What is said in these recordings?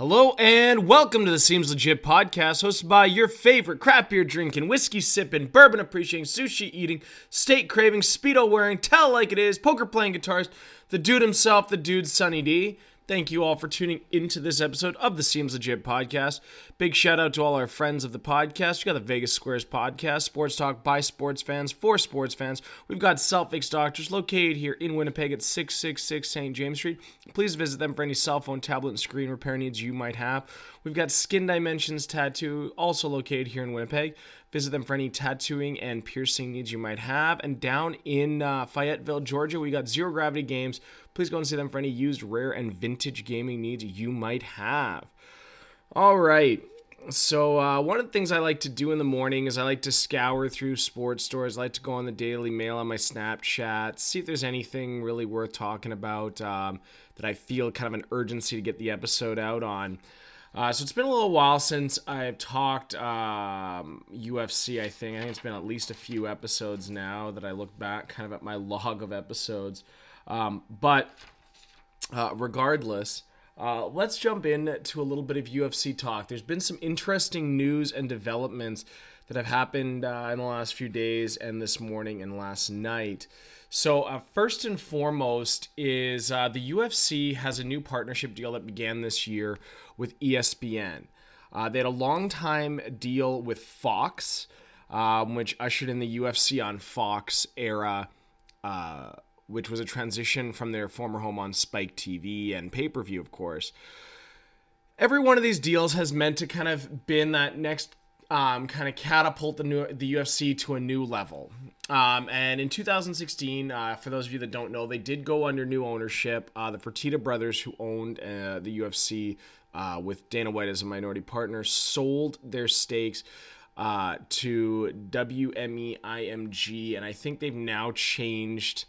Hello and welcome to the Seems Legit podcast, hosted by your favorite craft beer drinking, whiskey sipping, bourbon appreciating, sushi eating, steak craving, speedo wearing, tell like it is, poker playing guitarist, the dude himself, the dude Sunny D. Thank you all for tuning into this episode of the Seems Legit podcast. Big shout out to all our friends of the podcast. We got the Vegas Squares podcast, sports talk by sports fans for sports fans. We've got Fix Doctors located here in Winnipeg at 666 St. James Street. Please visit them for any cell phone, tablet, and screen repair needs you might have. We've got Skin Dimensions Tattoo, also located here in Winnipeg. Visit them for any tattooing and piercing needs you might have. And down in uh, Fayetteville, Georgia, we got Zero Gravity Games. Please go and see them for any used, rare, and vintage gaming needs you might have. All right. So, uh, one of the things I like to do in the morning is I like to scour through sports stores. I like to go on the Daily Mail on my Snapchat, see if there's anything really worth talking about um, that I feel kind of an urgency to get the episode out on. Uh, so it's been a little while since I've talked um, UFC. I think I think it's been at least a few episodes now that I look back, kind of at my log of episodes. Um, but uh, regardless, uh, let's jump in to a little bit of UFC talk. There's been some interesting news and developments that have happened uh, in the last few days and this morning and last night. So, uh, first and foremost, is uh, the UFC has a new partnership deal that began this year with ESPN. Uh, they had a long time deal with Fox, um, which ushered in the UFC on Fox era, uh, which was a transition from their former home on Spike TV and pay per view, of course. Every one of these deals has meant to kind of been that next um, kind of catapult the new the UFC to a new level. Um, and in 2016, uh, for those of you that don't know, they did go under new ownership. Uh, the Fertitta brothers, who owned uh, the UFC uh, with Dana White as a minority partner, sold their stakes uh, to WME-IMG, and I think they've now changed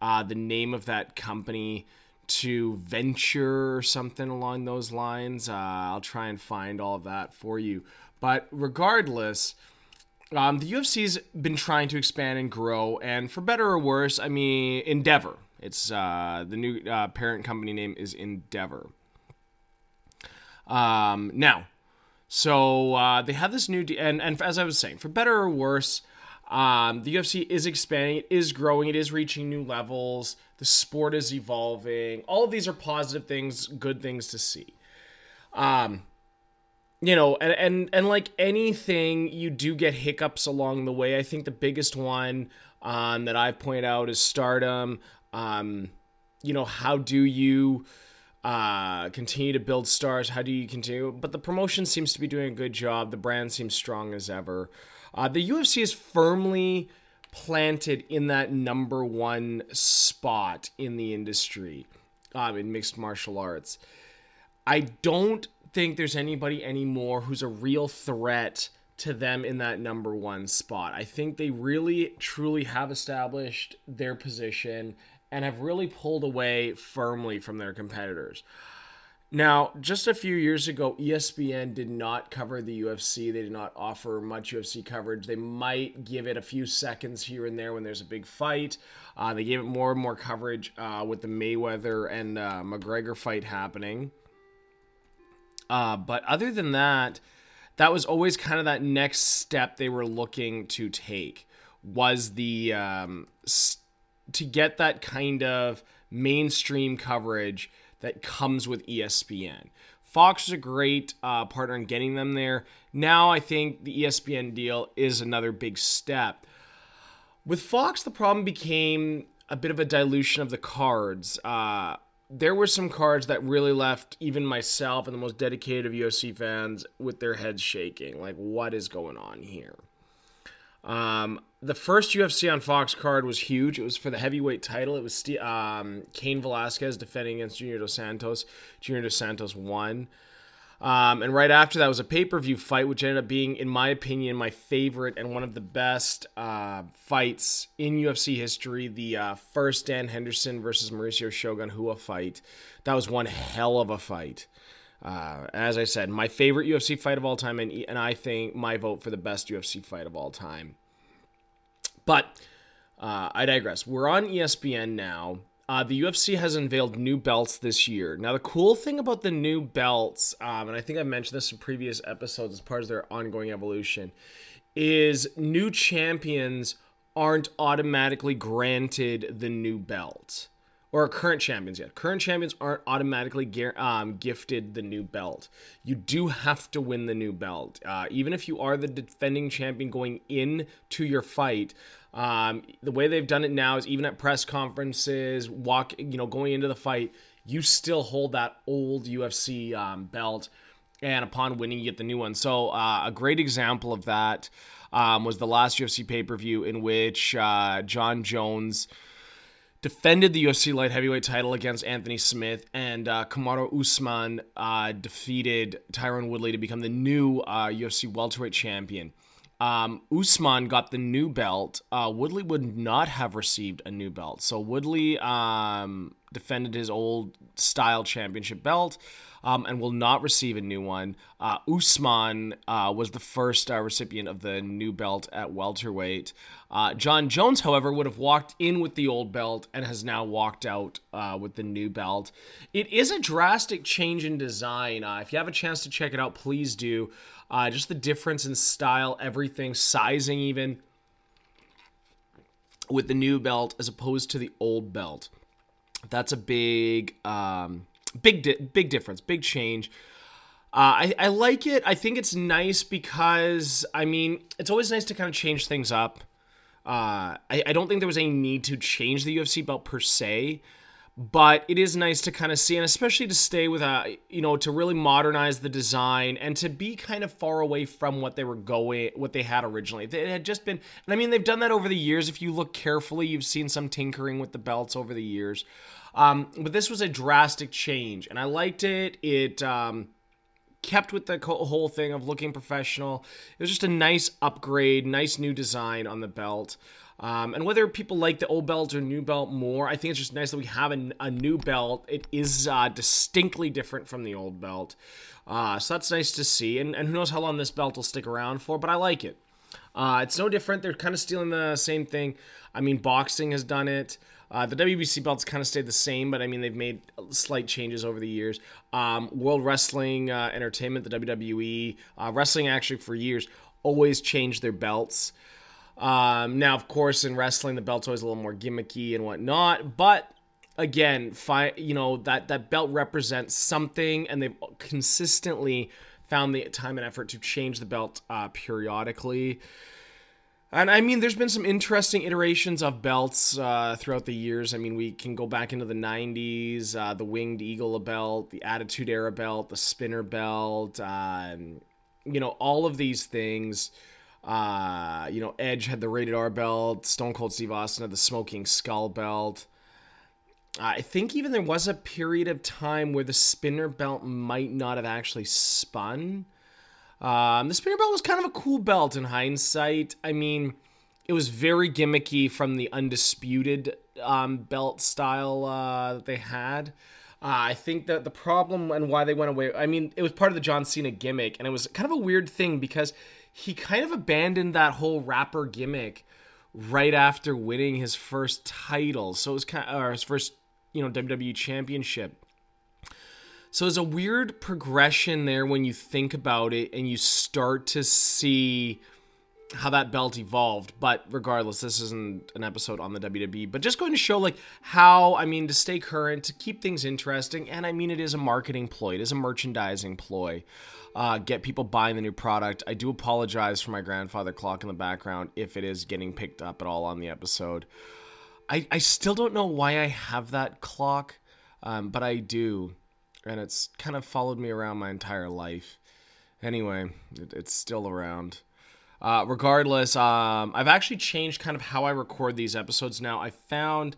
uh, the name of that company to Venture or something along those lines. I'll try and find all of that for you. But regardless, um, the UFC's been trying to expand and grow, and for better or worse, I mean, Endeavor. It's uh, the new uh, parent company name is Endeavor. Um, now, so uh, they have this new, de- and and as I was saying, for better or worse, um, the UFC is expanding, it is growing, it is reaching new levels. The sport is evolving. All of these are positive things, good things to see. Um, you know, and, and and like anything, you do get hiccups along the way. I think the biggest one um, that I've pointed out is stardom. Um, you know, how do you uh, continue to build stars? How do you continue? But the promotion seems to be doing a good job. The brand seems strong as ever. Uh, the UFC is firmly planted in that number one spot in the industry um, in mixed martial arts. I don't think there's anybody anymore who's a real threat to them in that number one spot. I think they really truly have established their position and have really pulled away firmly from their competitors. Now, just a few years ago, ESPN did not cover the UFC. They did not offer much UFC coverage. They might give it a few seconds here and there when there's a big fight. Uh, they gave it more and more coverage uh, with the Mayweather and uh, McGregor fight happening. Uh, but other than that, that was always kind of that next step they were looking to take was the um, to get that kind of mainstream coverage that comes with ESPN. Fox is a great uh, partner in getting them there. Now I think the ESPN deal is another big step. With Fox, the problem became a bit of a dilution of the cards. Uh, there were some cards that really left even myself and the most dedicated of UFC fans with their heads shaking. Like, what is going on here? Um, the first UFC on Fox card was huge. It was for the heavyweight title. It was um, Cain Velasquez defending against Junior Dos Santos. Junior Dos Santos won. Um, and right after that was a pay per view fight, which ended up being, in my opinion, my favorite and one of the best uh, fights in UFC history. The uh, first Dan Henderson versus Mauricio Shogun Rua fight. That was one hell of a fight. Uh, as I said, my favorite UFC fight of all time, and, and I think my vote for the best UFC fight of all time. But uh, I digress. We're on ESPN now. uh, the UFC has unveiled new belts this year. Now, the cool thing about the new belts, um, and I think I've mentioned this in previous episodes as part of their ongoing evolution, is new champions aren't automatically granted the new belt or current champions yet. Current champions aren't automatically um, gifted the new belt. You do have to win the new belt, uh, even if you are the defending champion going in to your fight. Um, the way they've done it now is even at press conferences, walk, you know, going into the fight, you still hold that old UFC um, belt, and upon winning, you get the new one. So uh, a great example of that um, was the last UFC pay per view in which uh, Jon Jones defended the UFC light heavyweight title against Anthony Smith, and uh, Kamaru Usman uh, defeated Tyron Woodley to become the new uh, UFC welterweight champion. Um, Usman got the new belt. Uh, Woodley would not have received a new belt. So Woodley um, defended his old style championship belt um, and will not receive a new one. Uh, Usman uh, was the first uh, recipient of the new belt at welterweight. Uh, Jon Jones, however, would have walked in with the old belt and has now walked out uh, with the new belt. It is a drastic change in design. If you have a chance to check it out, please do. Uh, just the difference in style, everything, sizing, even with the new belt as opposed to the old belt. That's a big, um, big, di- big difference, big change. Uh, I, I like it. I think it's nice because, I mean, it's always nice to kind of change things up. Uh, I, I don't think there was any need to change the UFC belt per se but it is nice to kind of see and especially to stay with a you know to really modernize the design and to be kind of far away from what they were going what they had originally. It had just been and i mean they've done that over the years. If you look carefully you've seen some tinkering with the belts over the years. Um, but this was a drastic change and i liked it. It um, kept with the whole thing of looking professional. It was just a nice upgrade nice new design on the belt um, and whether people like the old belt or new belt more, I think it's just nice that we have a, a new belt. It is uh, distinctly different from the old belt. Uh, so that's nice to see. And, and who knows how long this belt will stick around for, but I like it. Uh, it's no different. They're kind of stealing the same thing. I mean, boxing has done it. Uh, the WBC belts kind of stayed the same, but I mean, they've made slight changes over the years. Um, World Wrestling uh, Entertainment, the WWE, uh, wrestling actually for years always changed their belts. Um, now, of course, in wrestling, the belt's always a little more gimmicky and whatnot, but again, fi- you know that that belt represents something, and they've consistently found the time and effort to change the belt uh, periodically. And I mean, there's been some interesting iterations of belts uh, throughout the years. I mean, we can go back into the 90s, uh, the Winged Eagle belt, the Attitude Era belt, the Spinner belt, um, you know, all of these things. Uh, you know, Edge had the rated R belt. Stone Cold Steve Austin had the Smoking Skull belt. I think even there was a period of time where the spinner belt might not have actually spun. Um, the spinner belt was kind of a cool belt in hindsight. I mean, it was very gimmicky from the undisputed um, belt style uh, that they had. Uh, I think that the problem and why they went away, I mean, it was part of the John Cena gimmick, and it was kind of a weird thing because he kind of abandoned that whole rapper gimmick right after winning his first title. So it was kind of, or his first, you know, WWE championship. So there's a weird progression there when you think about it and you start to see how that belt evolved. But regardless, this isn't an episode on the WWE, but just going to show like how, I mean, to stay current, to keep things interesting. And I mean, it is a marketing ploy, it is a merchandising ploy uh, get people buying the new product. I do apologize for my grandfather clock in the background if it is getting picked up at all on the episode. I, I still don't know why I have that clock, um, but I do. And it's kind of followed me around my entire life. Anyway, it, it's still around. Uh, regardless, um, I've actually changed kind of how I record these episodes now. I found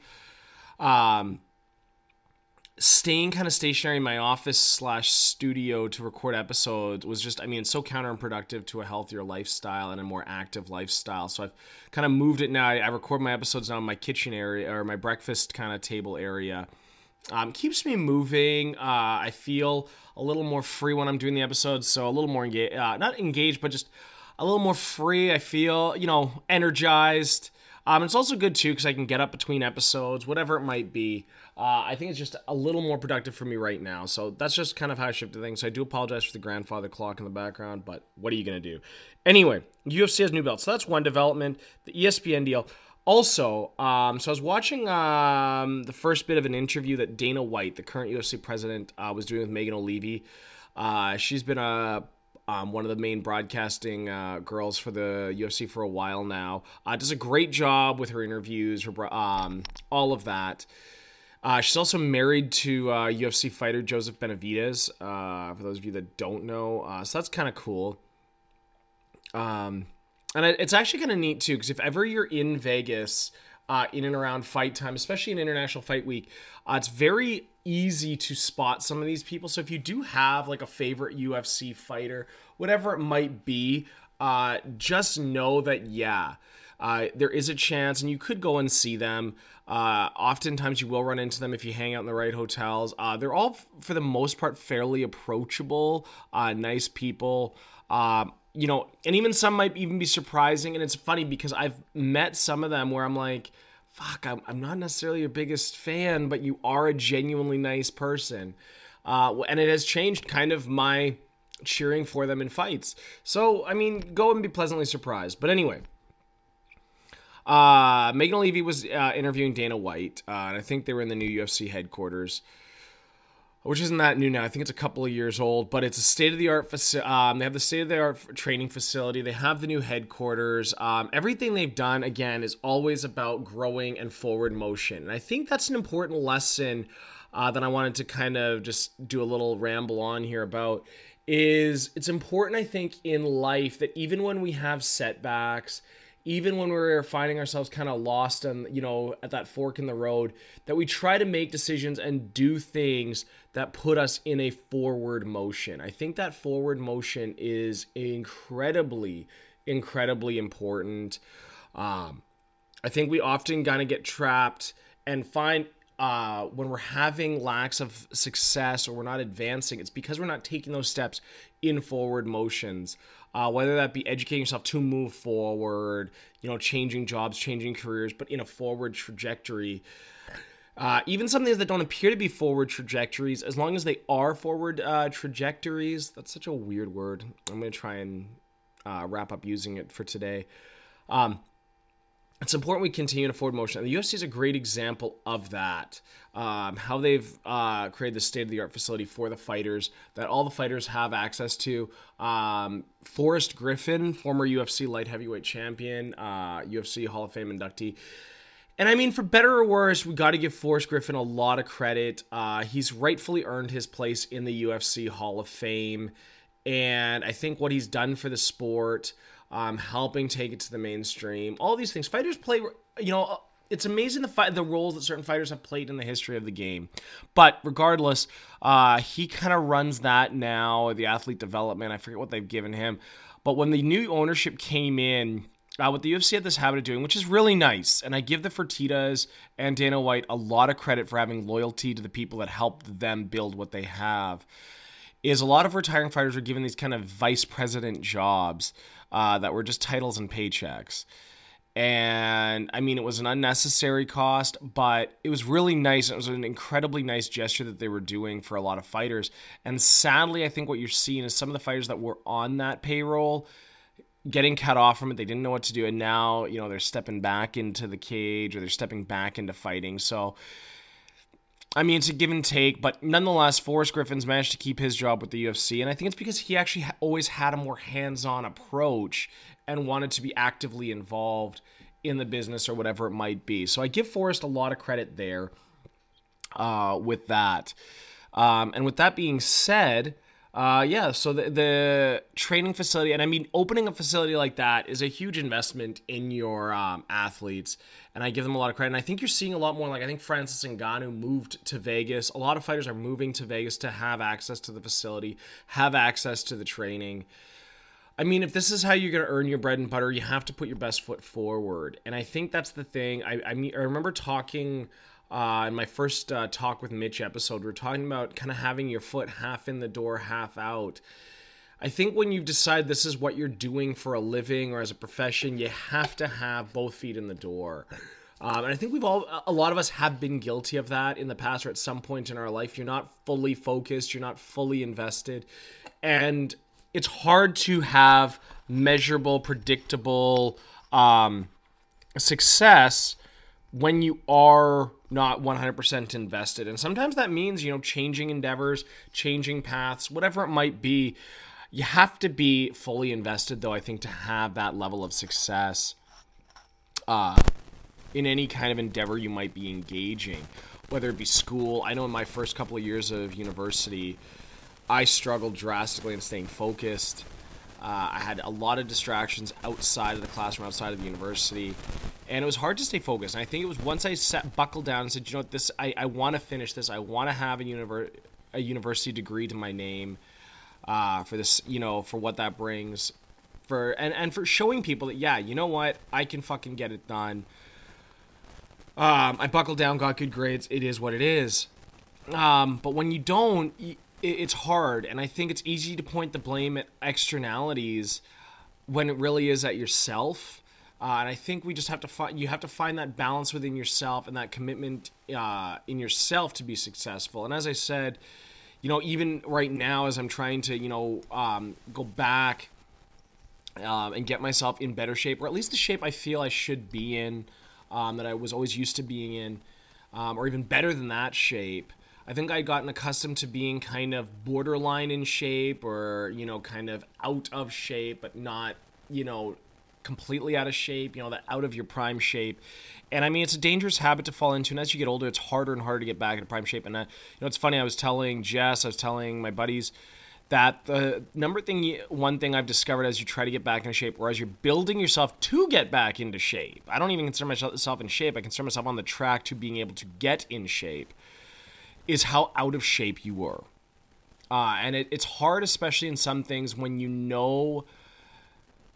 um, staying kind of stationary in my office slash studio to record episodes was just i mean so counterproductive to a healthier lifestyle and a more active lifestyle. So i've kind of moved it now. I, I record my episodes now in my kitchen area or my breakfast kind of table area. Um, keeps me moving. Uh, i feel a little more free when i'm doing the episodes so a little more engaged uh, not engaged but just a little more free i feel you know energized. Um, it's also good too because I can get up between episodes, whatever it might be. Uh, I think it's just a little more productive for me right now. So that's just kind of how I shifted things. So I do apologize for the grandfather clock in the background, but what are you gonna do? Anyway, UFC has new belts, so that's one development. The ESPN deal. Also, um, so I was watching um, the first bit of an interview that Dana White, the current UFC president, uh, was doing with Megan Olivi. Uh, she's been a um, one of the main broadcasting uh, girls for the UFC for a while now. Uh, does a great job with her interviews, her um, all of that. Uh, she's also married to UFC uh, fighter Joseph Benavidez. Uh, for those of you that don't know, uh, so that's kind of cool. Um, and it's actually kind of neat too, because if ever you're in Vegas, in and around fight time, especially in International Fight Week, it's very easy to spot some of these people. So if you do have like a favorite UFC fighter, whatever it might be, uh, just know that yeah, uh, there is a chance, and you could go and see them. Uh, oftentimes, you will run into them if you hang out in the right hotels. Uh, they're all, for the most part, fairly approachable, uh, nice people. Um, you know, and even some might even be surprising. And it's funny because I've met some of them where I'm like, fuck, I'm, I'm not necessarily your biggest fan, but you are a genuinely nice person. Uh, and it has changed kind of my cheering for them in fights. So, I mean, go and be pleasantly surprised. But anyway, uh, Megan Olivi was uh, interviewing Dana White, uh, and I think they were in the new UFC headquarters which isn't that new now. I think it's a couple of years old, but it's a state of the art facility. Um, they have the state of the art training facility. They have the new headquarters. Um, everything they've done, again, is always about growing and forward motion. And I think that's an important lesson uh, that I wanted to kind of just do a little ramble on here about. Is it's important, I think, in life that even when we have setbacks, even when we're finding ourselves kind of lost and you know at that fork in the road that we try to make decisions and do things that put us in a forward motion. I think that forward motion is incredibly incredibly important. Um, i think we often kind of get trapped and find uh, when we're having lacks of success or we're not advancing, it's because we're not taking those steps in forward motions uh, whether that be educating yourself to move forward, you know, changing jobs, changing careers, but in a forward trajectory. Uh, even some things that don't appear to be forward trajectories, as long as they are forward uh, trajectories, that's such a weird word. I'm going to try and uh, wrap up using it for today. Um, it's important we continue to forward motion. And the UFC is a great example of that. Um, how they've uh, created the state of the art facility for the fighters that all the fighters have access to. Um, Forrest Griffin, former UFC light heavyweight champion, uh, UFC Hall of Fame inductee. And I mean, for better or worse, we got to give Forrest Griffin a lot of credit. Uh, he's rightfully earned his place in the UFC Hall of Fame. And I think what he's done for the sport um, helping take it to the mainstream. All these things. Fighters play, you know, it's amazing the fight, the roles that certain fighters have played in the history of the game. But regardless, uh, he kind of runs that now. The athlete development, I forget what they've given him. But when the new ownership came in, uh, what the UFC had this habit of doing, which is really nice, and I give the Fertittas and Dana White a lot of credit for having loyalty to the people that helped them build what they have, is a lot of retiring fighters are given these kind of vice president jobs uh, that were just titles and paychecks. And I mean, it was an unnecessary cost, but it was really nice. It was an incredibly nice gesture that they were doing for a lot of fighters. And sadly, I think what you're seeing is some of the fighters that were on that payroll getting cut off from it. They didn't know what to do. And now, you know, they're stepping back into the cage or they're stepping back into fighting. So, I mean, it's a give and take, but nonetheless, Forrest Griffin's managed to keep his job with the UFC, and I think it's because he actually always had a more hands-on approach and wanted to be actively involved in the business or whatever it might be. So I give Forrest a lot of credit there uh, with that. Um, and with that being said, uh, yeah, so the, the training facility, and I mean, opening a facility like that is a huge investment in your um, athletes, and I give them a lot of credit. And I think you're seeing a lot more. Like I think Francis Ngannou moved to Vegas. A lot of fighters are moving to Vegas to have access to the facility, have access to the training. I mean, if this is how you're going to earn your bread and butter, you have to put your best foot forward. And I think that's the thing. I, I mean, I remember talking uh, in my first uh, talk with Mitch episode, we are talking about kind of having your foot half in the door, half out. I think when you decide this is what you're doing for a living or as a profession, you have to have both feet in the door. Um, and I think we've all, a lot of us have been guilty of that in the past or at some point in our life. You're not fully focused, you're not fully invested. And it's hard to have measurable, predictable um, success when you are not 100% invested. And sometimes that means, you know, changing endeavors, changing paths, whatever it might be. You have to be fully invested, though, I think, to have that level of success uh, in any kind of endeavor you might be engaging, whether it be school. I know in my first couple of years of university, I struggled drastically in staying focused. Uh, I had a lot of distractions outside of the classroom, outside of the university, and it was hard to stay focused. And I think it was once I sat, buckled down and said, you know what, this I, I want to finish this. I want to have a, univer- a university degree to my name uh, for this, you know, for what that brings, for and and for showing people that yeah, you know what, I can fucking get it done. Um, I buckled down, got good grades. It is what it is. Um, but when you don't, it's hard, and I think it's easy to point the blame at externalities when it really is at yourself. Uh, and I think we just have to find you have to find that balance within yourself and that commitment uh, in yourself to be successful. And as I said, you know, even right now, as I'm trying to, you know, um, go back um, and get myself in better shape, or at least the shape I feel I should be in, um, that I was always used to being in, um, or even better than that shape. I think I'd gotten accustomed to being kind of borderline in shape, or you know, kind of out of shape, but not, you know, completely out of shape. You know, that out of your prime shape. And I mean, it's a dangerous habit to fall into. And as you get older, it's harder and harder to get back into prime shape. And uh, you know, it's funny. I was telling Jess, I was telling my buddies that the number thing, one thing I've discovered as you try to get back into shape, or as you're building yourself to get back into shape. I don't even consider myself in shape. I consider myself on the track to being able to get in shape. Is how out of shape you were. Uh, and it, it's hard, especially in some things, when you know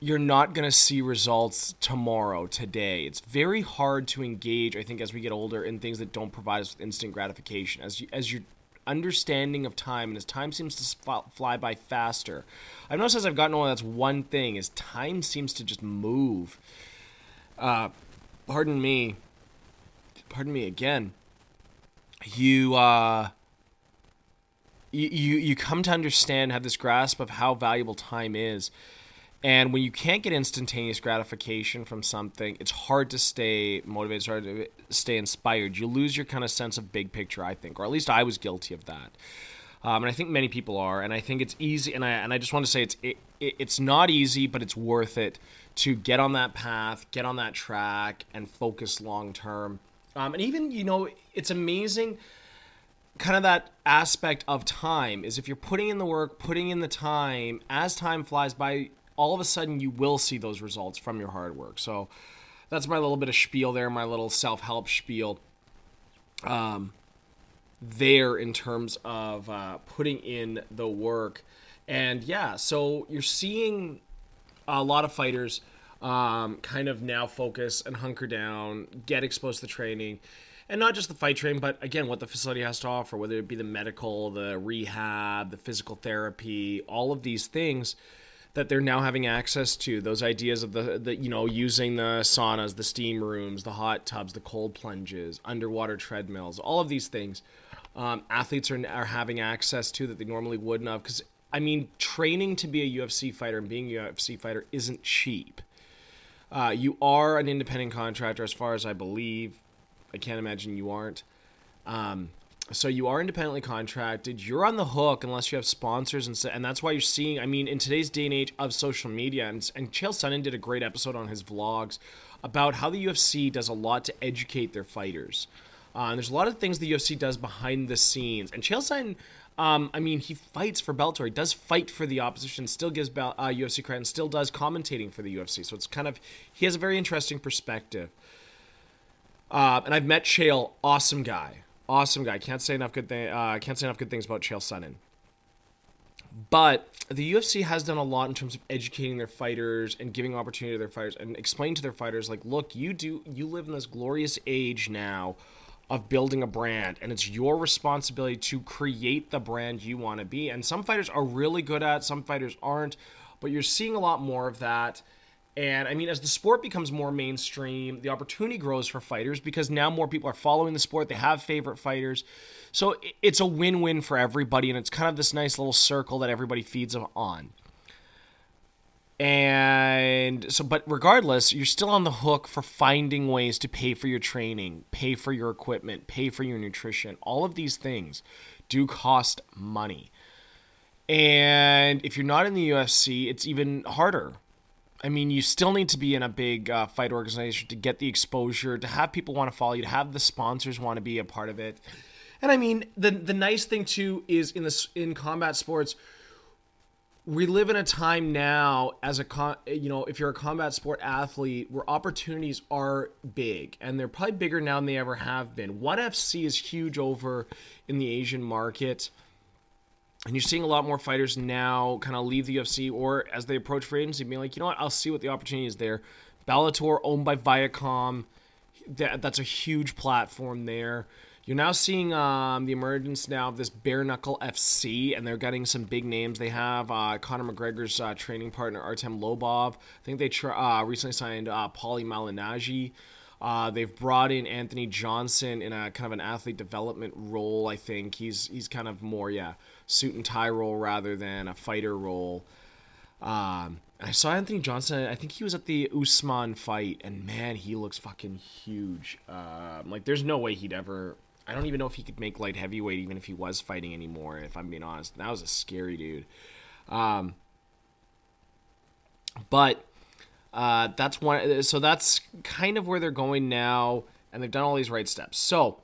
you're not going to see results tomorrow, today. It's very hard to engage, I think, as we get older in things that don't provide us with instant gratification. As you, as your understanding of time and as time seems to fly by faster, I've noticed as I've gotten older, that's one thing, is time seems to just move. Uh, pardon me. Pardon me again. You, uh, you, you, come to understand, have this grasp of how valuable time is and when you can't get instantaneous gratification from something, it's hard to stay motivated, it's hard to stay inspired. You lose your kind of sense of big picture, I think, or at least I was guilty of that. Um, and I think many people are. And I think it's easy. And I and I just want to say it's it, it, it's not easy, but it's worth it to get on that path, get on that track, and focus long term. Um, and even you know, it's amazing kind of that aspect of time is if you're putting in the work, putting in the time, as time flies by, all of a sudden you will see those results from your hard work. So that's my little bit of spiel there, my little self help spiel. Um, there in terms of uh, putting in the work. And yeah, so you're seeing a lot of fighters um, kind of now focus and hunker down, get exposed to training. And not just the fight training, but again, what the facility has to offer, whether it be the medical, the rehab, the physical therapy, all of these things that they're now having access to those ideas of the, the you know using the saunas the steam rooms the hot tubs the cold plunges underwater treadmills all of these things um, athletes are, are having access to that they normally wouldn't have because i mean training to be a ufc fighter and being a ufc fighter isn't cheap uh, you are an independent contractor as far as i believe. I can't imagine you aren't. Um, so you are independently contracted. You're on the hook unless you have sponsors and and that's why you're seeing i mean in today's day and age of social media and, and chael sonnen did a great episode on his vlogs about how the ufc does a lot to educate their fighters. Uh, and there's a lot of things the ufc does behind the scenes. And chael sonnen um, I mean, he fights for Bellator. He does fight for the opposition. Still gives Bell, uh, UFC credit. And still does commentating for the UFC. So it's kind of he has a very interesting perspective. Uh, and I've met Chael, awesome guy awesome guy. Can't say enough good thing. Uh, can't say enough good things about Chael Sonnen. But the UFC has done a lot in terms of educating their fighters and giving opportunity to their fighters and explaining to their fighters like, look, you do you live in this glorious age now of building a brand and it's your responsibility to create the brand you want to be and some fighters are really good at some fighters aren't but you're seeing a lot more of that and I mean, as the sport becomes more mainstream, the opportunity grows for fighters because now more people are following the sport. They have favorite fighters. So it's a win win for everybody. And it's kind of this nice little circle that everybody feeds on. And so, but regardless, you're still on the hook for finding ways to pay for your training, pay for your equipment, pay for your nutrition. All of these things do cost money. And if you're not in the UFC, it's even harder I mean, you still need to be in a big uh, fight organization to get the exposure, to have people want to follow you, to have the sponsors want to be a part of it. And I mean, the the nice thing too is in this in combat sports, we live in a time now as a con, you know, if you're a combat sport athlete, where opportunities are big, and they're probably bigger now than they ever have been. ONE FC is huge over in the Asian market and you're seeing a lot more fighters now kind of leave the UFC or as they approach free agency, being like, you know what, I'll see what the opportunity is there. Bellator, owned by Viacom, that, that's a huge platform there. You're now seeing um, the emergence now of this bare knuckle FC, and they're getting some big names. They have uh, Conor McGregor's uh, training partner Artem Lobov. I think they uh, recently signed uh, Paulie Malignaggi. Uh, they've brought in Anthony Johnson in a kind of an athlete development role. I think he's he's kind of more yeah suit and tie role rather than a fighter role. Um, I saw Anthony Johnson. I think he was at the Usman fight, and man, he looks fucking huge. Um, like, there's no way he'd ever. I don't even know if he could make light heavyweight, even if he was fighting anymore. If I'm being honest, that was a scary dude. Um, but uh, that's one. So that's kind of where they're going now, and they've done all these right steps. So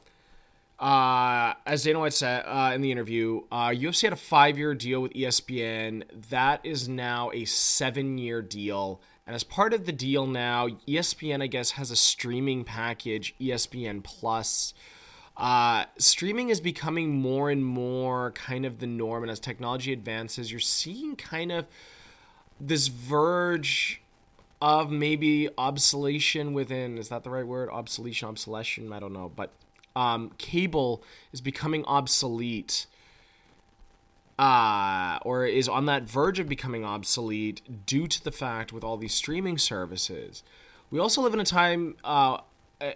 uh, as Dana White said uh, in the interview, uh, UFC had a five year deal with ESPN. That is now a seven year deal. And as part of the deal now, ESPN, I guess, has a streaming package, ESPN Plus. Uh, streaming is becoming more and more kind of the norm. And as technology advances, you're seeing kind of this verge of maybe obsolescence within is that the right word obsolescence obsolescence i don't know but um, cable is becoming obsolete uh, or is on that verge of becoming obsolete due to the fact with all these streaming services. We also live in a time, uh,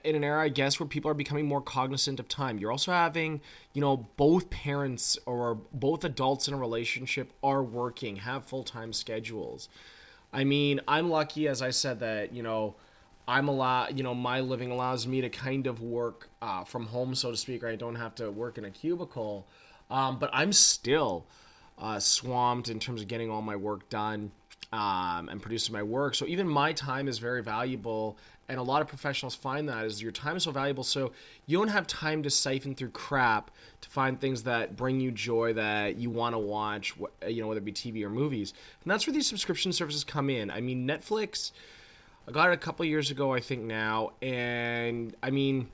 in an era, I guess, where people are becoming more cognizant of time. You're also having, you know, both parents or both adults in a relationship are working, have full time schedules. I mean, I'm lucky, as I said, that, you know, I'm a lot, you know, my living allows me to kind of work uh, from home, so to speak, or I don't have to work in a cubicle. Um, but I'm still uh, swamped in terms of getting all my work done um, and producing my work. So even my time is very valuable. And a lot of professionals find that is your time is so valuable. So you don't have time to siphon through crap to find things that bring you joy that you want to watch, you know, whether it be TV or movies. And that's where these subscription services come in. I mean, Netflix I got it a couple years ago, I think now, and I mean,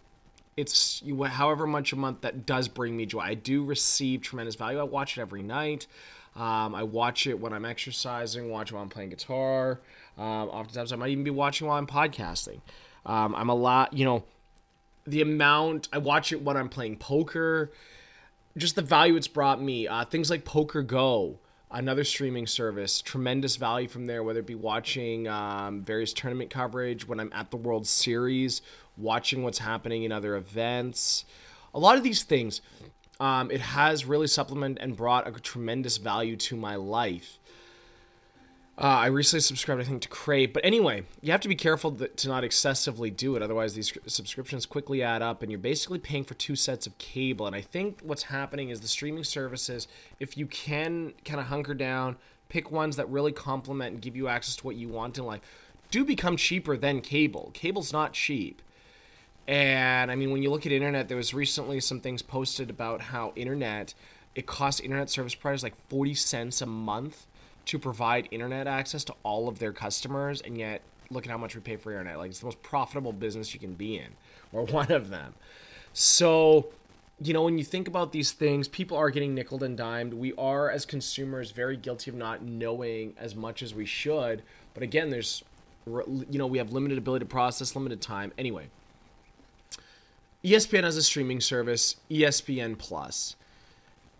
it's you however much a month that does bring me joy. I do receive tremendous value. I watch it every night. Um, I watch it when I'm exercising, watch it while I'm playing guitar. Um, oftentimes, I might even be watching while I'm podcasting. Um, I'm a lot, you know, the amount I watch it when I'm playing poker, just the value it's brought me. Uh, things like Poker Go another streaming service. Tremendous value from there, whether it be watching um, various tournament coverage when I'm at the World Series, watching what's happening in other events. A lot of these things, um, it has really supplemented and brought a tremendous value to my life. Uh, I recently subscribed, I think, to Crave. But anyway, you have to be careful to not excessively do it. Otherwise, these subscriptions quickly add up, and you're basically paying for two sets of cable. And I think what's happening is the streaming services, if you can kind of hunker down, pick ones that really complement and give you access to what you want in life, do become cheaper than cable. Cable's not cheap. And I mean, when you look at internet, there was recently some things posted about how internet, it costs internet service providers like 40 cents a month to provide internet access to all of their customers, and yet look at how much we pay for internet. Like it's the most profitable business you can be in, or one of them. So, you know, when you think about these things, people are getting nickel and dimed. We are, as consumers, very guilty of not knowing as much as we should. But again, there's, you know, we have limited ability to process, limited time. Anyway, ESPN has a streaming service, ESPN Plus.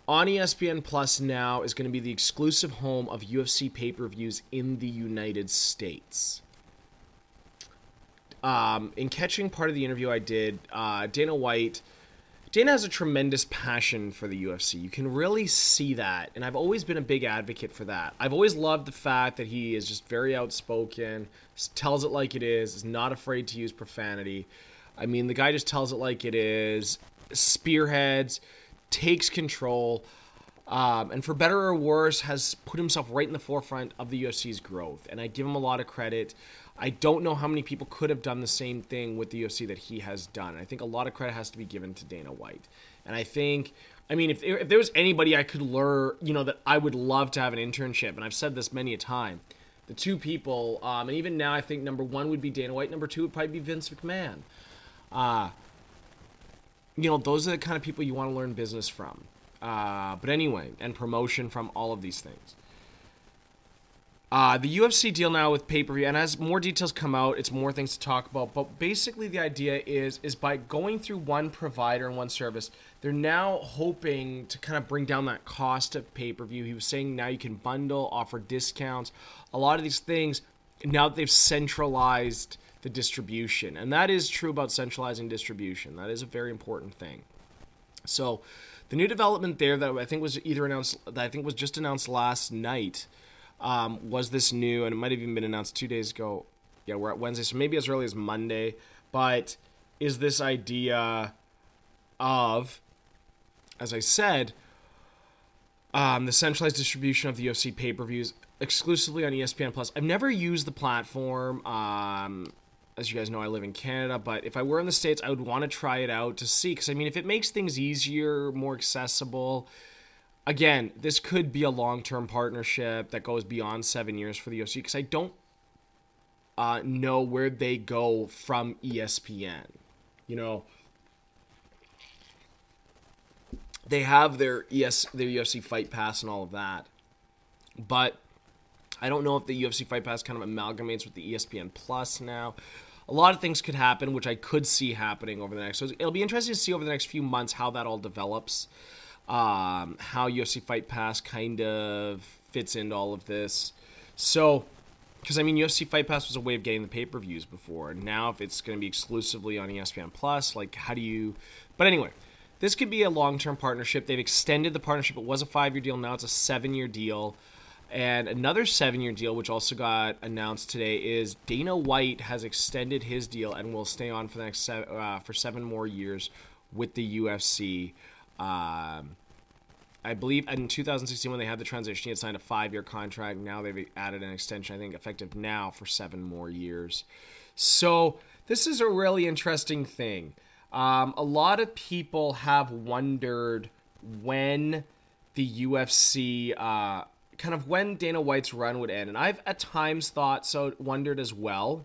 On ESPN Plus now is going to be the exclusive home of UFC pay per views in the United States. Um, in catching part of the interview I did, uh, Dana White. Dana has a tremendous passion for the UFC. You can really see that, and I've always been a big advocate for that. I've always loved the fact that he is just very outspoken, tells it like it is, is not afraid to use profanity. I mean, the guy just tells it like it is, spearheads, takes control, um, and for better or worse, has put himself right in the forefront of the UFC's growth. And I give him a lot of credit. I don't know how many people could have done the same thing with the UFC that he has done. I think a lot of credit has to be given to Dana White. And I think, I mean, if, if there was anybody I could lure, you know, that I would love to have an internship, and I've said this many a time, the two people, um, and even now I think number one would be Dana White, number two would probably be Vince McMahon. Uh, you know, those are the kind of people you want to learn business from. Uh, but anyway, and promotion from all of these things. Uh, the UFC deal now with pay per view, and as more details come out, it's more things to talk about. But basically, the idea is is by going through one provider and one service, they're now hoping to kind of bring down that cost of pay per view. He was saying now you can bundle, offer discounts, a lot of these things. Now that they've centralized the distribution, and that is true about centralizing distribution. That is a very important thing. So, the new development there that I think was either announced, that I think was just announced last night um, was this new, and it might have even been announced two days ago. Yeah, we're at Wednesday, so maybe as early as Monday. But is this idea of, as I said, um, the centralized distribution of the UFC pay per views exclusively on ESPN Plus. I've never used the platform. Um, as you guys know, I live in Canada, but if I were in the States, I would want to try it out to see. Because, I mean, if it makes things easier, more accessible, again, this could be a long term partnership that goes beyond seven years for the UFC because I don't uh, know where they go from ESPN. You know, they have their ES their UFC Fight Pass and all of that, but I don't know if the UFC Fight Pass kind of amalgamates with the ESPN Plus now. A lot of things could happen, which I could see happening over the next. So it'll be interesting to see over the next few months how that all develops um, how UFC Fight Pass kind of fits into all of this. So, because I mean, UFC Fight Pass was a way of getting the pay per views before. Now, if it's going to be exclusively on ESPN Plus, like, how do you. But anyway, this could be a long term partnership. They've extended the partnership. It was a five year deal, now it's a seven year deal. And another seven year deal, which also got announced today, is Dana White has extended his deal and will stay on for the next se- uh, for seven more years with the UFC. Um, I believe in 2016 when they had the transition, he had signed a five-year contract. Now they've added an extension, I think, effective now for seven more years. So this is a really interesting thing. Um, a lot of people have wondered when the UFC, uh, kind of when Dana White's run would end, and I've at times thought so, wondered as well,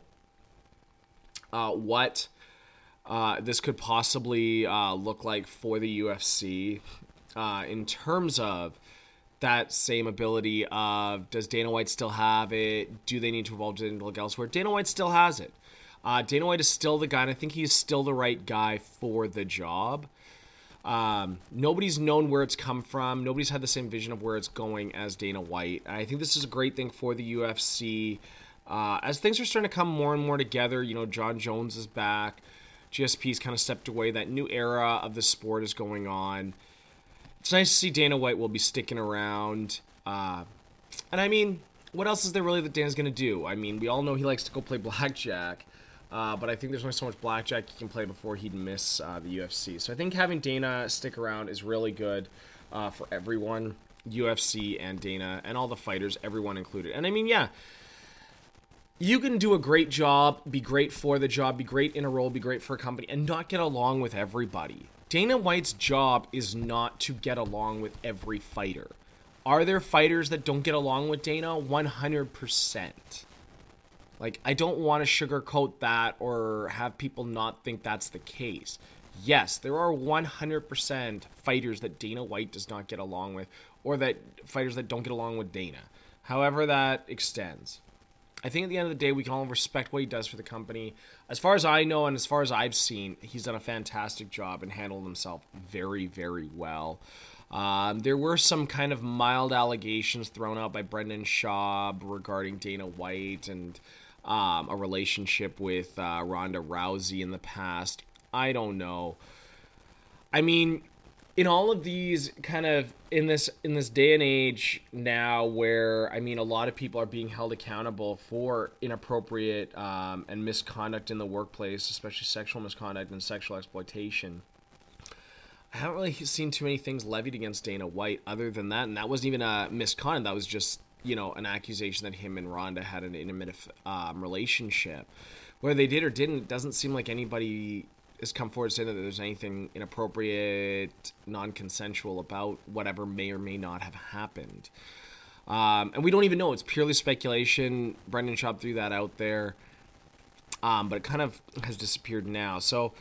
uh, what. Uh, this could possibly uh, look like for the UFC uh, in terms of that same ability of does Dana White still have it? Do they need to evolve into look elsewhere? Dana White still has it. Uh, Dana White is still the guy, and I think he's still the right guy for the job. Um, nobody's known where it's come from. Nobody's had the same vision of where it's going as Dana White. I think this is a great thing for the UFC. Uh, as things are starting to come more and more together, you know, Jon Jones is back. GSP's kind of stepped away. That new era of the sport is going on it's nice to see Dana White will be sticking around. Uh, and I mean, what else is there really that Dan's going to do? I mean, we all know he likes to go play blackjack. Uh, but I think there's only so much blackjack he can play before he'd miss uh, the UFC. So I think having Dana stick around is really good uh, for everyone, UFC and Dana, and all the fighters, everyone included. And I mean, yeah, you can do a great job, be great for the job, be great in a role, be great for a company, and not get along with everybody. Dana White's job is not to get along with every fighter. Are there fighters that don't get along with Dana? 100%. Like, I don't want to sugarcoat that or have people not think that's the case. Yes, there are 100% fighters that Dana White does not get along with, or that fighters that don't get along with Dana. However, that extends. I think at the end of the day, we can all respect what he does for the company. As far as I know, and as far as I've seen, he's done a fantastic job and handled himself very, very well. Um, there were some kind of mild allegations thrown out by Brendan Schaub regarding Dana White and um, a relationship with uh, Ronda Rousey in the past. I don't know. I mean, in all of these kind of in this in this day and age now where i mean a lot of people are being held accountable for inappropriate um, and misconduct in the workplace especially sexual misconduct and sexual exploitation i haven't really seen too many things levied against dana white other than that and that wasn't even a misconduct that was just you know an accusation that him and ronda had an intimate um, relationship whether they did or didn't it doesn't seem like anybody has come forward saying that there's anything inappropriate, non-consensual about whatever may or may not have happened. Um, and we don't even know. It's purely speculation. Brendan Schaub threw that out there, um, but it kind of has disappeared now. So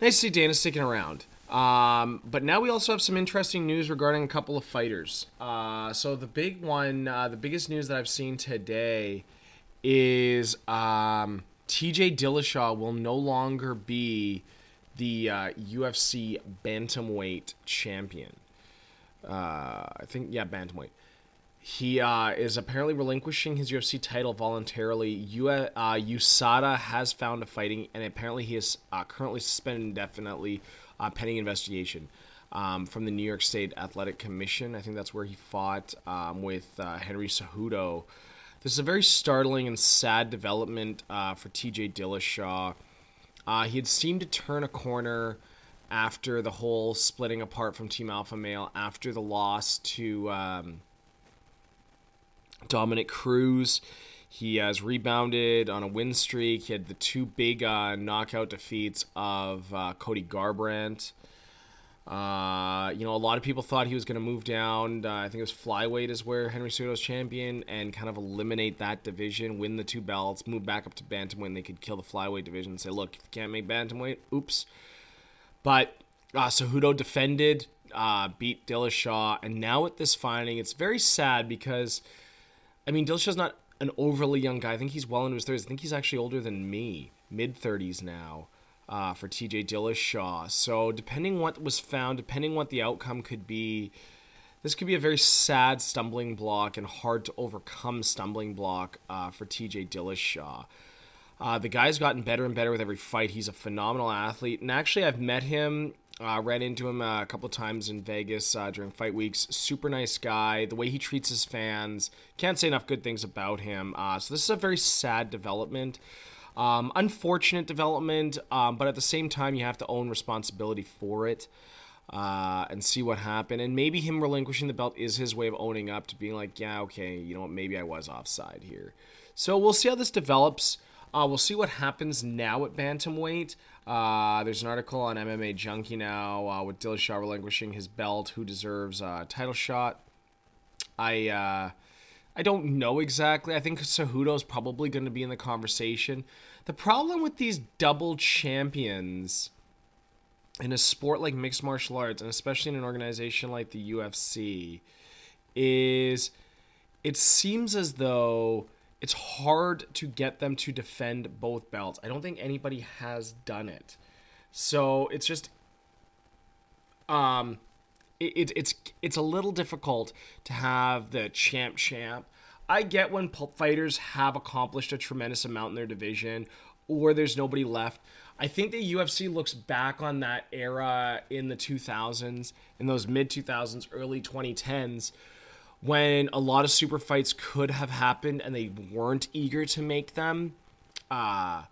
nice to see Dana sticking around. Um, but now we also have some interesting news regarding a couple of fighters. Uh, so the big one, uh, the biggest news that I've seen today is um, TJ Dillashaw will no longer be the uh, UFC bantamweight champion. Uh, I think yeah, bantamweight. He uh, is apparently relinquishing his UFC title voluntarily. U- uh, USADA has found a fighting, and apparently he is currently suspended indefinitely, uh, pending investigation um, from the New York State Athletic Commission. I think that's where he fought um, with uh, Henry Cejudo this is a very startling and sad development uh, for TJ Dillashaw. Uh, he had seemed to turn a corner after the whole splitting apart from Team Alpha Male after the loss to um, Dominick Cruz. He has rebounded on a win streak. He had the two big uh, knockout defeats of uh, Cody Garbrandt uh, you know, a lot of people thought he was going to move down. Uh, I think it was flyweight is where Henry Cejudo's champion, and kind of eliminate that division, win the two belts, move back up to bantamweight. And they could kill the flyweight division and say, look, if you can't make bantamweight, oops. But uh, Cejudo defended, uh, beat Dillashaw, and now with this finding, it's very sad because, I mean, Dillashaw's not an overly young guy. I think he's well into his 30s. I think he's actually older than me, mid 30s now uh, for TJ Dillashaw. So depending what was found, depending what the outcome could be, this could be a very sad stumbling block and hard to overcome stumbling block uh, for TJ Dillashaw. Uh, the guy's gotten better and better with every fight. He's a phenomenal athlete, and actually, I've met him, uh, ran into him a couple times in Vegas uh, during fight weeks. Super nice guy. The way he treats his fans, can't say enough good things about him. Uh, so this is a very sad development. Um, unfortunate development, um, but at the same time, you have to own responsibility for it uh, and see what happened. And maybe him relinquishing the belt is his way of owning up to being like, yeah, okay, you know what, maybe I was offside here. So we'll see how this develops. Uh, we'll see what happens now at bantamweight. Uh, there's an article on MMA Junkie now uh, with Dillashaw relinquishing his belt. Who deserves a title shot? I uh, I don't know exactly. I think Cejudo's probably going to be in the conversation. The problem with these double champions in a sport like mixed martial arts, and especially in an organization like the UFC, is it seems as though it's hard to get them to defend both belts. I don't think anybody has done it. So it's just um it, it's it's a little difficult to have the champ champ. I get when fighters have accomplished a tremendous amount in their division, or there's nobody left. I think the UFC looks back on that era in the 2000s, in those mid 2000s, early 2010s, when a lot of super fights could have happened and they weren't eager to make them, uh,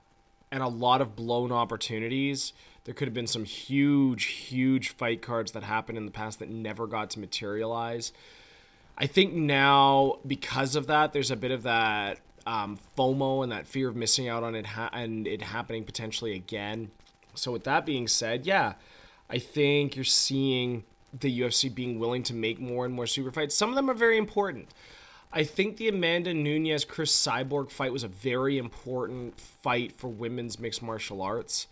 and a lot of blown opportunities there could have been some huge, huge fight cards that happened in the past that never got to materialize. I think now, because of that, there's a bit of that um, FOMO and that fear of missing out on it ha- and it happening potentially again. So, with that being said, yeah, I think you're seeing the UFC being willing to make more and more super fights. Some of them are very important. I think the Amanda Nunes Chris Cyborg fight was a very important fight for women's mixed martial arts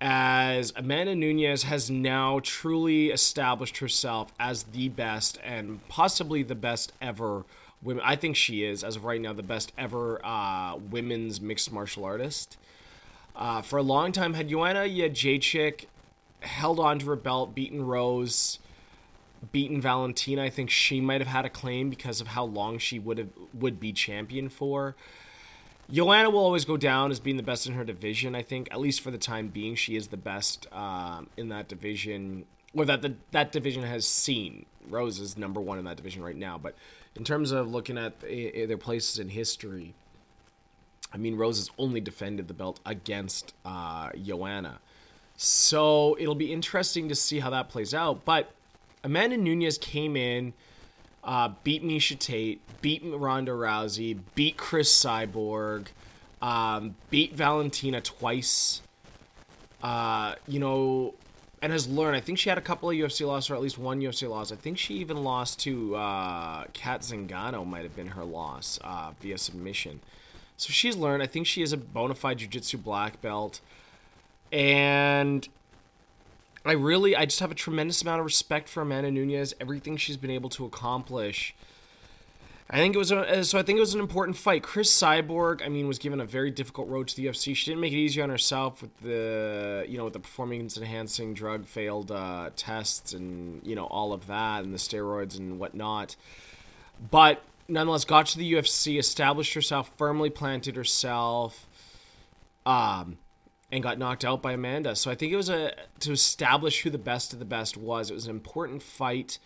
as Amanda Nunes has now truly established herself as the best and possibly the best ever women. I think she is, as of right now, the best ever uh, women's mixed martial artist. Uh, for a long time, had Joanna Jędrzejczyk held on to her belt, beaten Rose, beaten Valentina, I think she might have had a claim because of how long she would have would be champion for. Joanna will always go down as being the best in her division. I think, at least for the time being, she is the best um, in that division, or that the, that division has seen. Rose is number one in that division right now. But in terms of looking at their places in history, I mean, Rose has only defended the belt against uh, Joanna. So it'll be interesting to see how that plays out. But Amanda Nunes came in uh, beat Miesha Tate, beat Ronda Rousey, beat Chris Cyborg, um, beat Valentina twice. Uh, you know, and has learned. I think she had a couple of UFC losses, or at least one UFC loss. I think she even lost to uh, Cat Zingano, might have been her loss uh, via submission. So she's learned. I think she is a bona fide jiu-jitsu black belt. And I really, I just have a tremendous amount of respect for Amanda Nunes, everything she's been able to accomplish. I think it was a, so. I think it was an important fight. Chris Cyborg, I mean, was given a very difficult road to the UFC. She didn't make it easy on herself with the, you know, with the performance enhancing drug failed uh, tests and you know all of that and the steroids and whatnot. But nonetheless, got to the UFC, established herself, firmly planted herself. Um, and got knocked out by Amanda. So I think it was a to establish who the best of the best was. It was an important fight.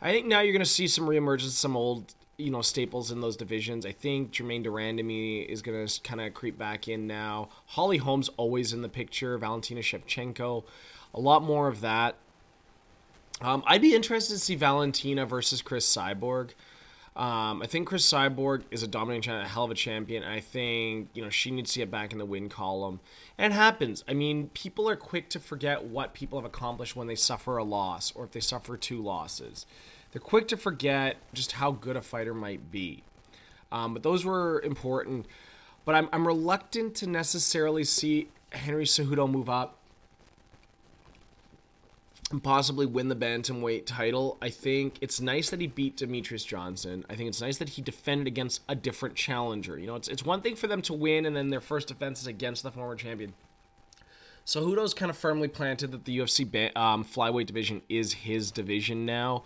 I think now you're going to see some reemergence, some old you know staples in those divisions. I think Germaine de Randamie is going to kind of creep back in now. Holly Holmes always in the picture. Valentina Shevchenko, a lot more of that. Um, I'd be interested to see Valentina versus Chris Cyborg. Um, I think Chris Cyborg is a dominating champion, a hell of a champion. I think you know she needs to get back in the win column. And it happens. I mean, people are quick to forget what people have accomplished when they suffer a loss or if they suffer two losses. They're quick to forget just how good a fighter might be. Um, but those were important. But I'm, I'm reluctant to necessarily see Henry Cejudo move up and possibly win the bantamweight title. I think it's nice that he beat Demetrious Johnson. I think it's nice that he defended against a different challenger. You know, it's it's one thing for them to win and then their first defense is against the former champion. So Hudo's kind of firmly planted that the UFC um, flyweight division is his division now.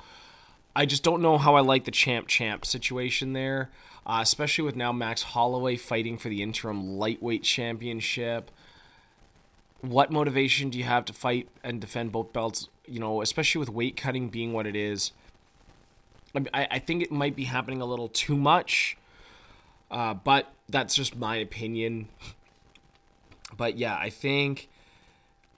I just don't know how I like the champ champ situation there, uh, especially with now Max Holloway fighting for the interim lightweight championship what motivation do you have to fight and defend both belts? You know, especially with weight cutting being what it is. I, I think it might be happening a little too much, uh, but that's just my opinion. But yeah, I think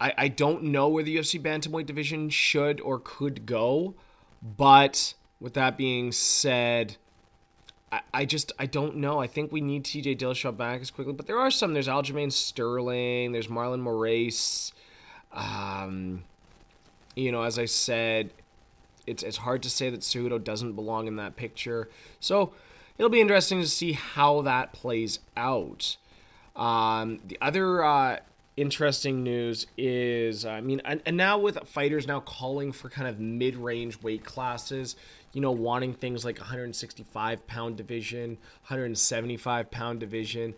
I, I don't know where the UFC bantamweight division should or could go, but with that being said, I, just I don't know. I think we need TJ Dillashaw back as quickly, but there are some. There's Aljamain Sterling. There's Marlon Moraes. Um, you know, as I said, it's it's hard to say that Cejudo doesn't belong in that picture. So it'll be interesting to see how that plays out. Um, the other uh, interesting news is, I mean, and, and now with fighters now calling for kind of mid-range weight classes, you know, wanting things like 165 pound division, 175 pound division.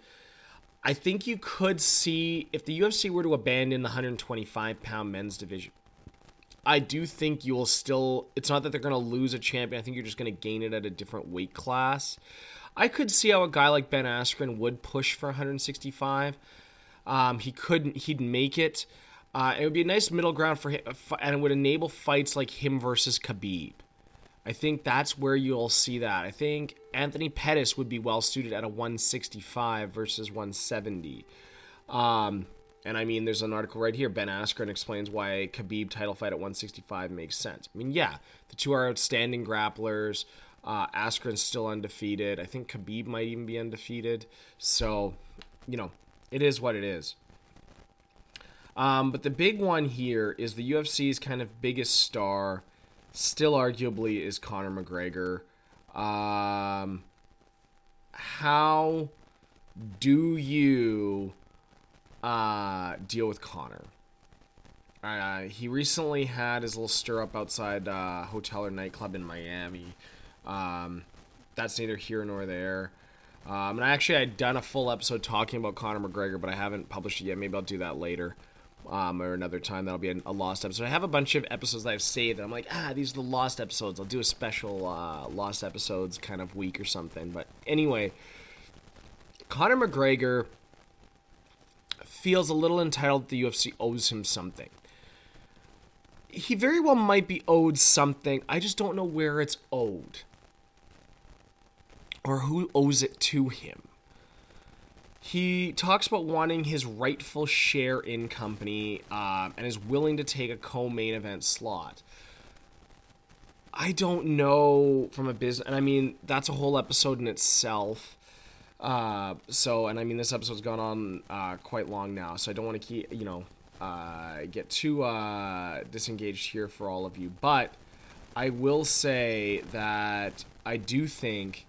I think you could see if the UFC were to abandon the 125 pound men's division. I do think you will still. It's not that they're going to lose a champion. I think you're just going to gain it at a different weight class. I could see how a guy like Ben Askren would push for 165. Um, he couldn't. He'd make it. Uh, it would be a nice middle ground for him, and it would enable fights like him versus Khabib. I think that's where you'll see that. I think Anthony Pettis would be well suited at a 165 versus 170. Um, and I mean, there's an article right here. Ben Askren explains why Khabib title fight at 165 makes sense. I mean, yeah, the two are outstanding grapplers. Uh, Askren's still undefeated. I think Khabib might even be undefeated. So, you know, it is what it is. Um, but the big one here is the UFC's kind of biggest star still arguably is Conor McGregor. Um, how do you uh, deal with Conor? Uh, he recently had his little stir up outside uh, hotel or nightclub in Miami. Um, that's neither here nor there. Um, and I actually had done a full episode talking about Conor McGregor, but I haven't published it yet. Maybe I'll do that later um, or another time. That'll be a, lost episode. I have a bunch of episodes that I've saved. and I'm like, ah, these are the lost episodes. I'll do a special uh, lost episodes kind of week or something. But anyway, Conor McGregor feels a little entitled the UFC owes him something. He very well might be owed something. I just don't know where it's owed or who owes it to him. He talks about wanting his rightful share in company um, and is willing to take a co main event slot. I don't know from a business, and I mean, that's a whole episode in itself. Uh, so, and I mean, this episode's gone on uh, quite long now, so I don't want to keep, you know, uh, get too uh, disengaged here for all of you. But I will say that I do think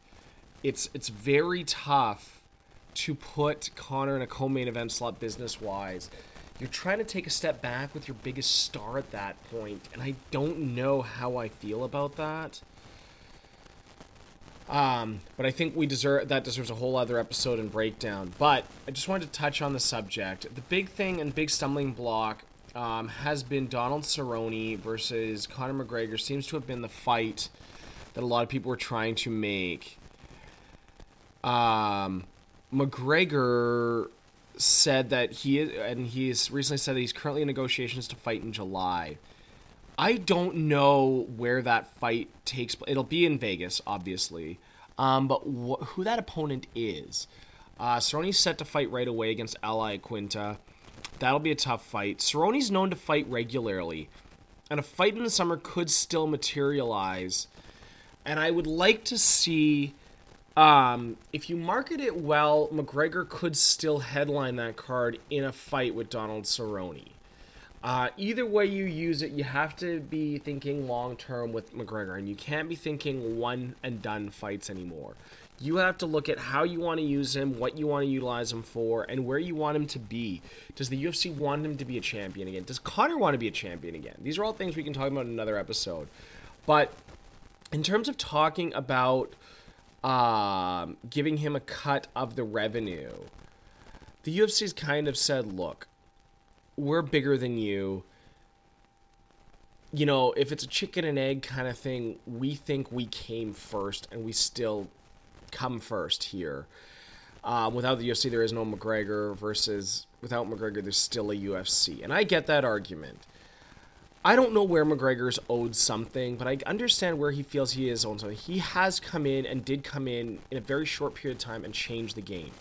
it's it's very tough to put Conor in a co-main event slot business wise. You're trying to take a step back with your biggest star at that point, and I don't know how I feel about that. Um, but I think we deserve that deserves a whole other episode and breakdown. But I just wanted to touch on the subject. The big thing and big stumbling block um, has been Donald Cerrone versus Conor McGregor. Seems to have been the fight that a lot of people were trying to make. Um, McGregor said that he and he's recently said that he's currently in negotiations to fight in July. I don't know where that fight takes place. It'll be in Vegas, obviously, um, but wh- who that opponent is. Uh, Cerrone's set to fight right away against Al Iaquinta. That'll be a tough fight. Cerrone's known to fight regularly, and a fight in the summer could still materialize. And I would like to see um, if you market it well, McGregor could still headline that card in a fight with Donald Cerrone. Uh, either way you use it, you have to be thinking long term with McGregor, and you can't be thinking one and done fights anymore. You have to look at how you want to use him, what you want to utilize him for, and where you want him to be. Does the UFC want him to be a champion again? Does Conor want to be a champion again? These are all things we can talk about in another episode. But in terms of talking about um, giving him a cut of the revenue. The UFC's kind of said, look, we're bigger than you. You know, if it's a chicken and egg kind of thing, we think we came first and we still come first here. Um, without the UFC, there is no McGregor versus without McGregor, there's still a UFC. And I get that argument. I don't know where McGregor's owed something, but I understand where he feels he is owed something. He has come in and did come in in a very short period of time and change the game.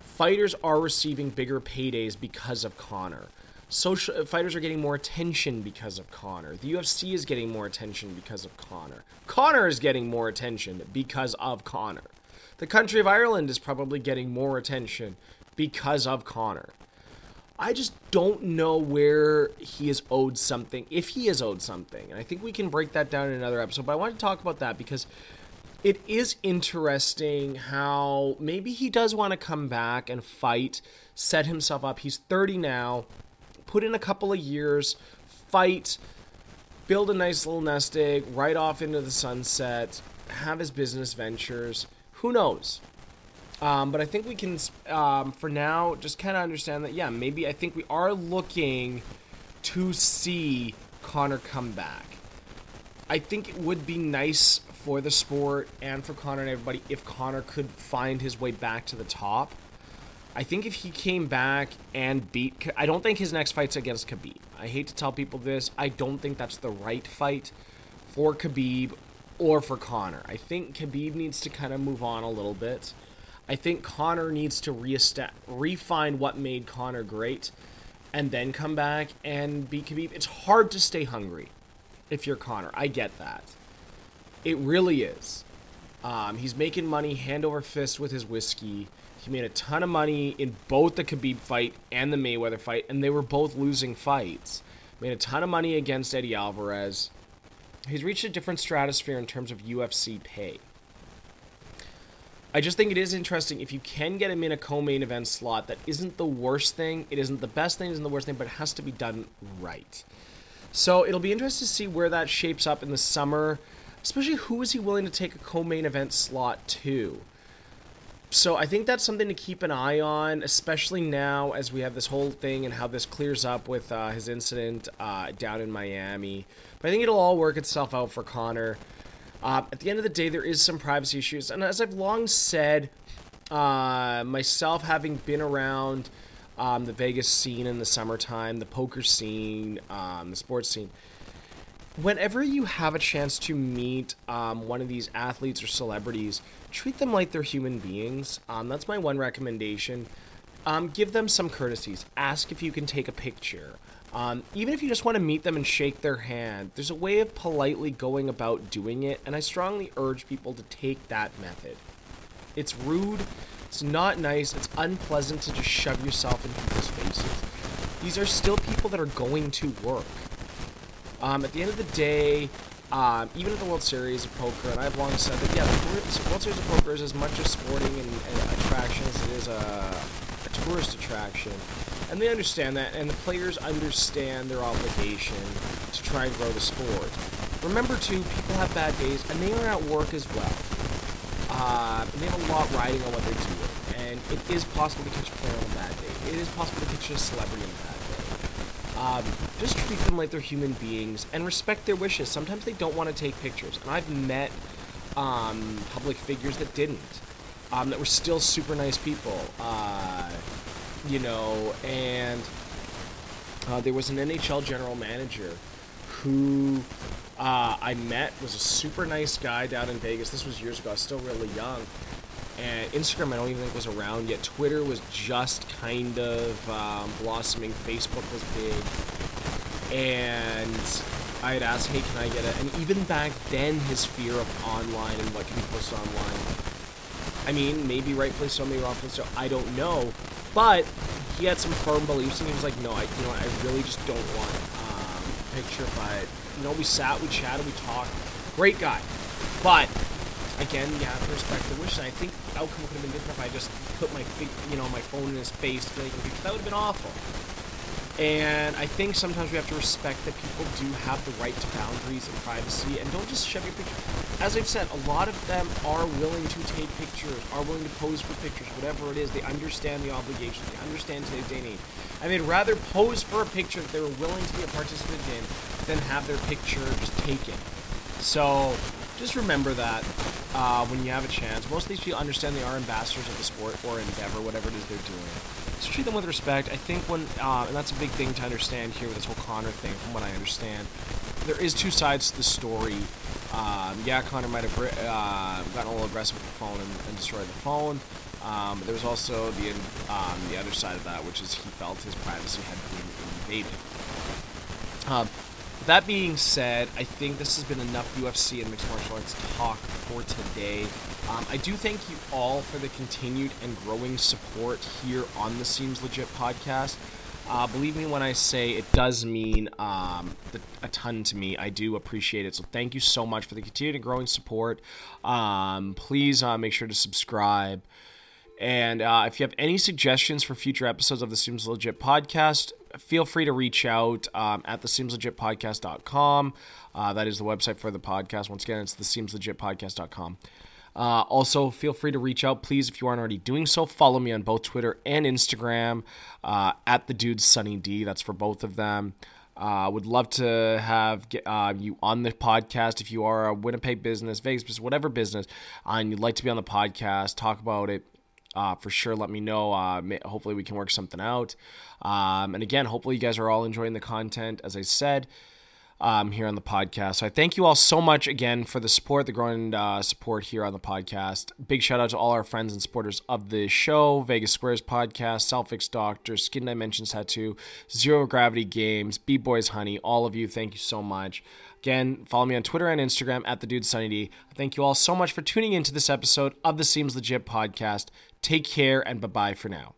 Fighters are receiving bigger paydays because of Conor. Social uh, fighters are getting more attention because of Conor. The UFC is getting more attention because of Conor. Conor is getting more attention because of Conor. The country of Ireland is probably getting more attention because of Conor. I just don't know where he is owed something, if he is owed something. And I think we can break that down in another episode. But I want to talk about that because it is interesting how maybe he does want to come back and fight, set himself up. He's 30 now, put in a couple of years, fight, build a nice little nest egg, right off into the sunset, have his business ventures. Who knows? Um, but I think we can, um, for now, just kind of understand that, yeah, maybe I think we are looking to see Conor come back. I think it would be nice for the sport and for Conor and everybody if Conor could find his way back to the top. I think if he came back and beat, I don't think his next fight's against Khabib. I hate to tell people this. I don't think that's the right fight for Khabib or for Conor. I think Khabib needs to kind of move on a little bit. I think Conor needs to reestat- refine what made Conor great and then come back and beat Khabib. It's hard to stay hungry if you're Conor. I get that. It really is. Um, he's making money hand over fist with his whiskey. He made a ton of money in both the Khabib fight and the Mayweather fight, and they were both losing fights. Made a ton of money against Eddie Alvarez. He's reached a different stratosphere in terms of UFC pay. I just think it is interesting if you can get him in a co-main event slot. That isn't the worst thing. It isn't the best thing. It isn't the worst thing, but it has to be done right. So it'll be interesting to see where that shapes up in the summer, especially who is he willing to take a co-main event slot to. So I think that's something to keep an eye on, especially now as we have this whole thing and how this clears up with uh, his incident uh, down in Miami. But I think it'll all work itself out for Conor. Uh, at the end of the day, there is some privacy issues, and as I've long said, uh, myself having been around um, the Vegas scene in the summertime, the poker scene, um, the sports scene. Whenever you have a chance to meet um, one of these athletes or celebrities, treat them like they're human beings. Um, that's my one recommendation. Um, give them some courtesies. Ask if you can take a picture. Um, even if you just want to meet them and shake their hand, there's a way of politely going about doing it, and I strongly urge people to take that method. It's rude, it's not nice, it's unpleasant to just shove yourself in people's faces. These are still people that are going to work. Um, at the end of the day, um, even at the World Series of Poker, and I've long said that, yeah, the World Series of Poker is as much a sporting and, and attraction as it is a, a tourist attraction and they understand that, and the players understand their obligation to try and grow the sport. Remember, too, people have bad days, and they are at work as well. Uh, and they have a lot riding on what they're doing. And it is possible to catch a player on a bad day. It is possible to catch a celebrity on a bad day. Um, just treat them like they're human beings and respect their wishes. Sometimes they don't want to take pictures. And I've met um, public figures that didn't, um, that were still super nice people. Uh, you know, and uh, there was an NHL general manager who uh, I met was a super nice guy down in Vegas. This was years ago. I was still really young. And Instagram, I don't even think was around yet. Twitter was just kind of um, blossoming. Facebook was big. And I had asked, hey, can I get it? And even back then, his fear of online and what can be posted online. I mean, maybe rightfully so, maybe wrongfully so. I don't know. But he had some firm beliefs, and he was like, "No, I, you know, I really just don't want um, a picture." But you know, we sat, we chatted, we talked. Great guy, but again, yeah, respect the wish. I think the outcome could have been different if I just put my, you know, my phone in his face, to That would have been awful. And I think sometimes we have to respect that people do have the right to boundaries and privacy and don't just shove your picture. As I've said, a lot of them are willing to take pictures, are willing to pose for pictures, whatever it is. They understand the obligation, they understand today's day and age. And they'd rather pose for a picture that they were willing to be a participant in than have their picture just taken. So just remember that uh, when you have a chance. Most of these people understand they are ambassadors of the sport or endeavor, whatever it is they're doing just treat them with respect. I think when, uh, and that's a big thing to understand here with this whole Conor thing, from what I understand, there is two sides to the story. Um, yeah, Conor might have uh, gotten a little aggressive with the phone and, and destroyed the phone. Um, there was also the um, the other side of that, which is he felt his privacy had been invaded. Um, that being said, I think this has been enough UFC and mixed martial arts talk for today. Um, I do thank you all for the continued and growing support here on the Seems Legit podcast. Uh, believe me when I say it does mean um, a ton to me. I do appreciate it. So thank you so much for the continued and growing support. Um, please uh, make sure to subscribe. And uh, if you have any suggestions for future episodes of the Seems Legit podcast, feel free to reach out um, at the seemslegitpodcast.com. Uh, that is the website for the podcast. Once again, it's the seemslegitpodcast.com. Uh, also, feel free to reach out, please, if you aren't already doing so. Follow me on both Twitter and Instagram uh, at the dude Sunny D. That's for both of them. Uh, would love to have uh, you on the podcast if you are a Winnipeg business, Vegas business, whatever business, and you'd like to be on the podcast, talk about it uh, for sure let me know. Uh, hopefully, we can work something out. Um, and again, hopefully, you guys are all enjoying the content, as I said. Um, here on the podcast. So I thank you all so much again for the support, the growing uh, support here on the podcast. Big shout out to all our friends and supporters of the show Vegas Squares Podcast, Selfix Doctor, Skin Dimensions Tattoo, Zero Gravity Games, B Boys Honey, all of you, thank you so much. Again, follow me on Twitter and Instagram at the dude Sunny D. Thank you all so much for tuning into this episode of the Seems Legit podcast. Take care and bye bye for now.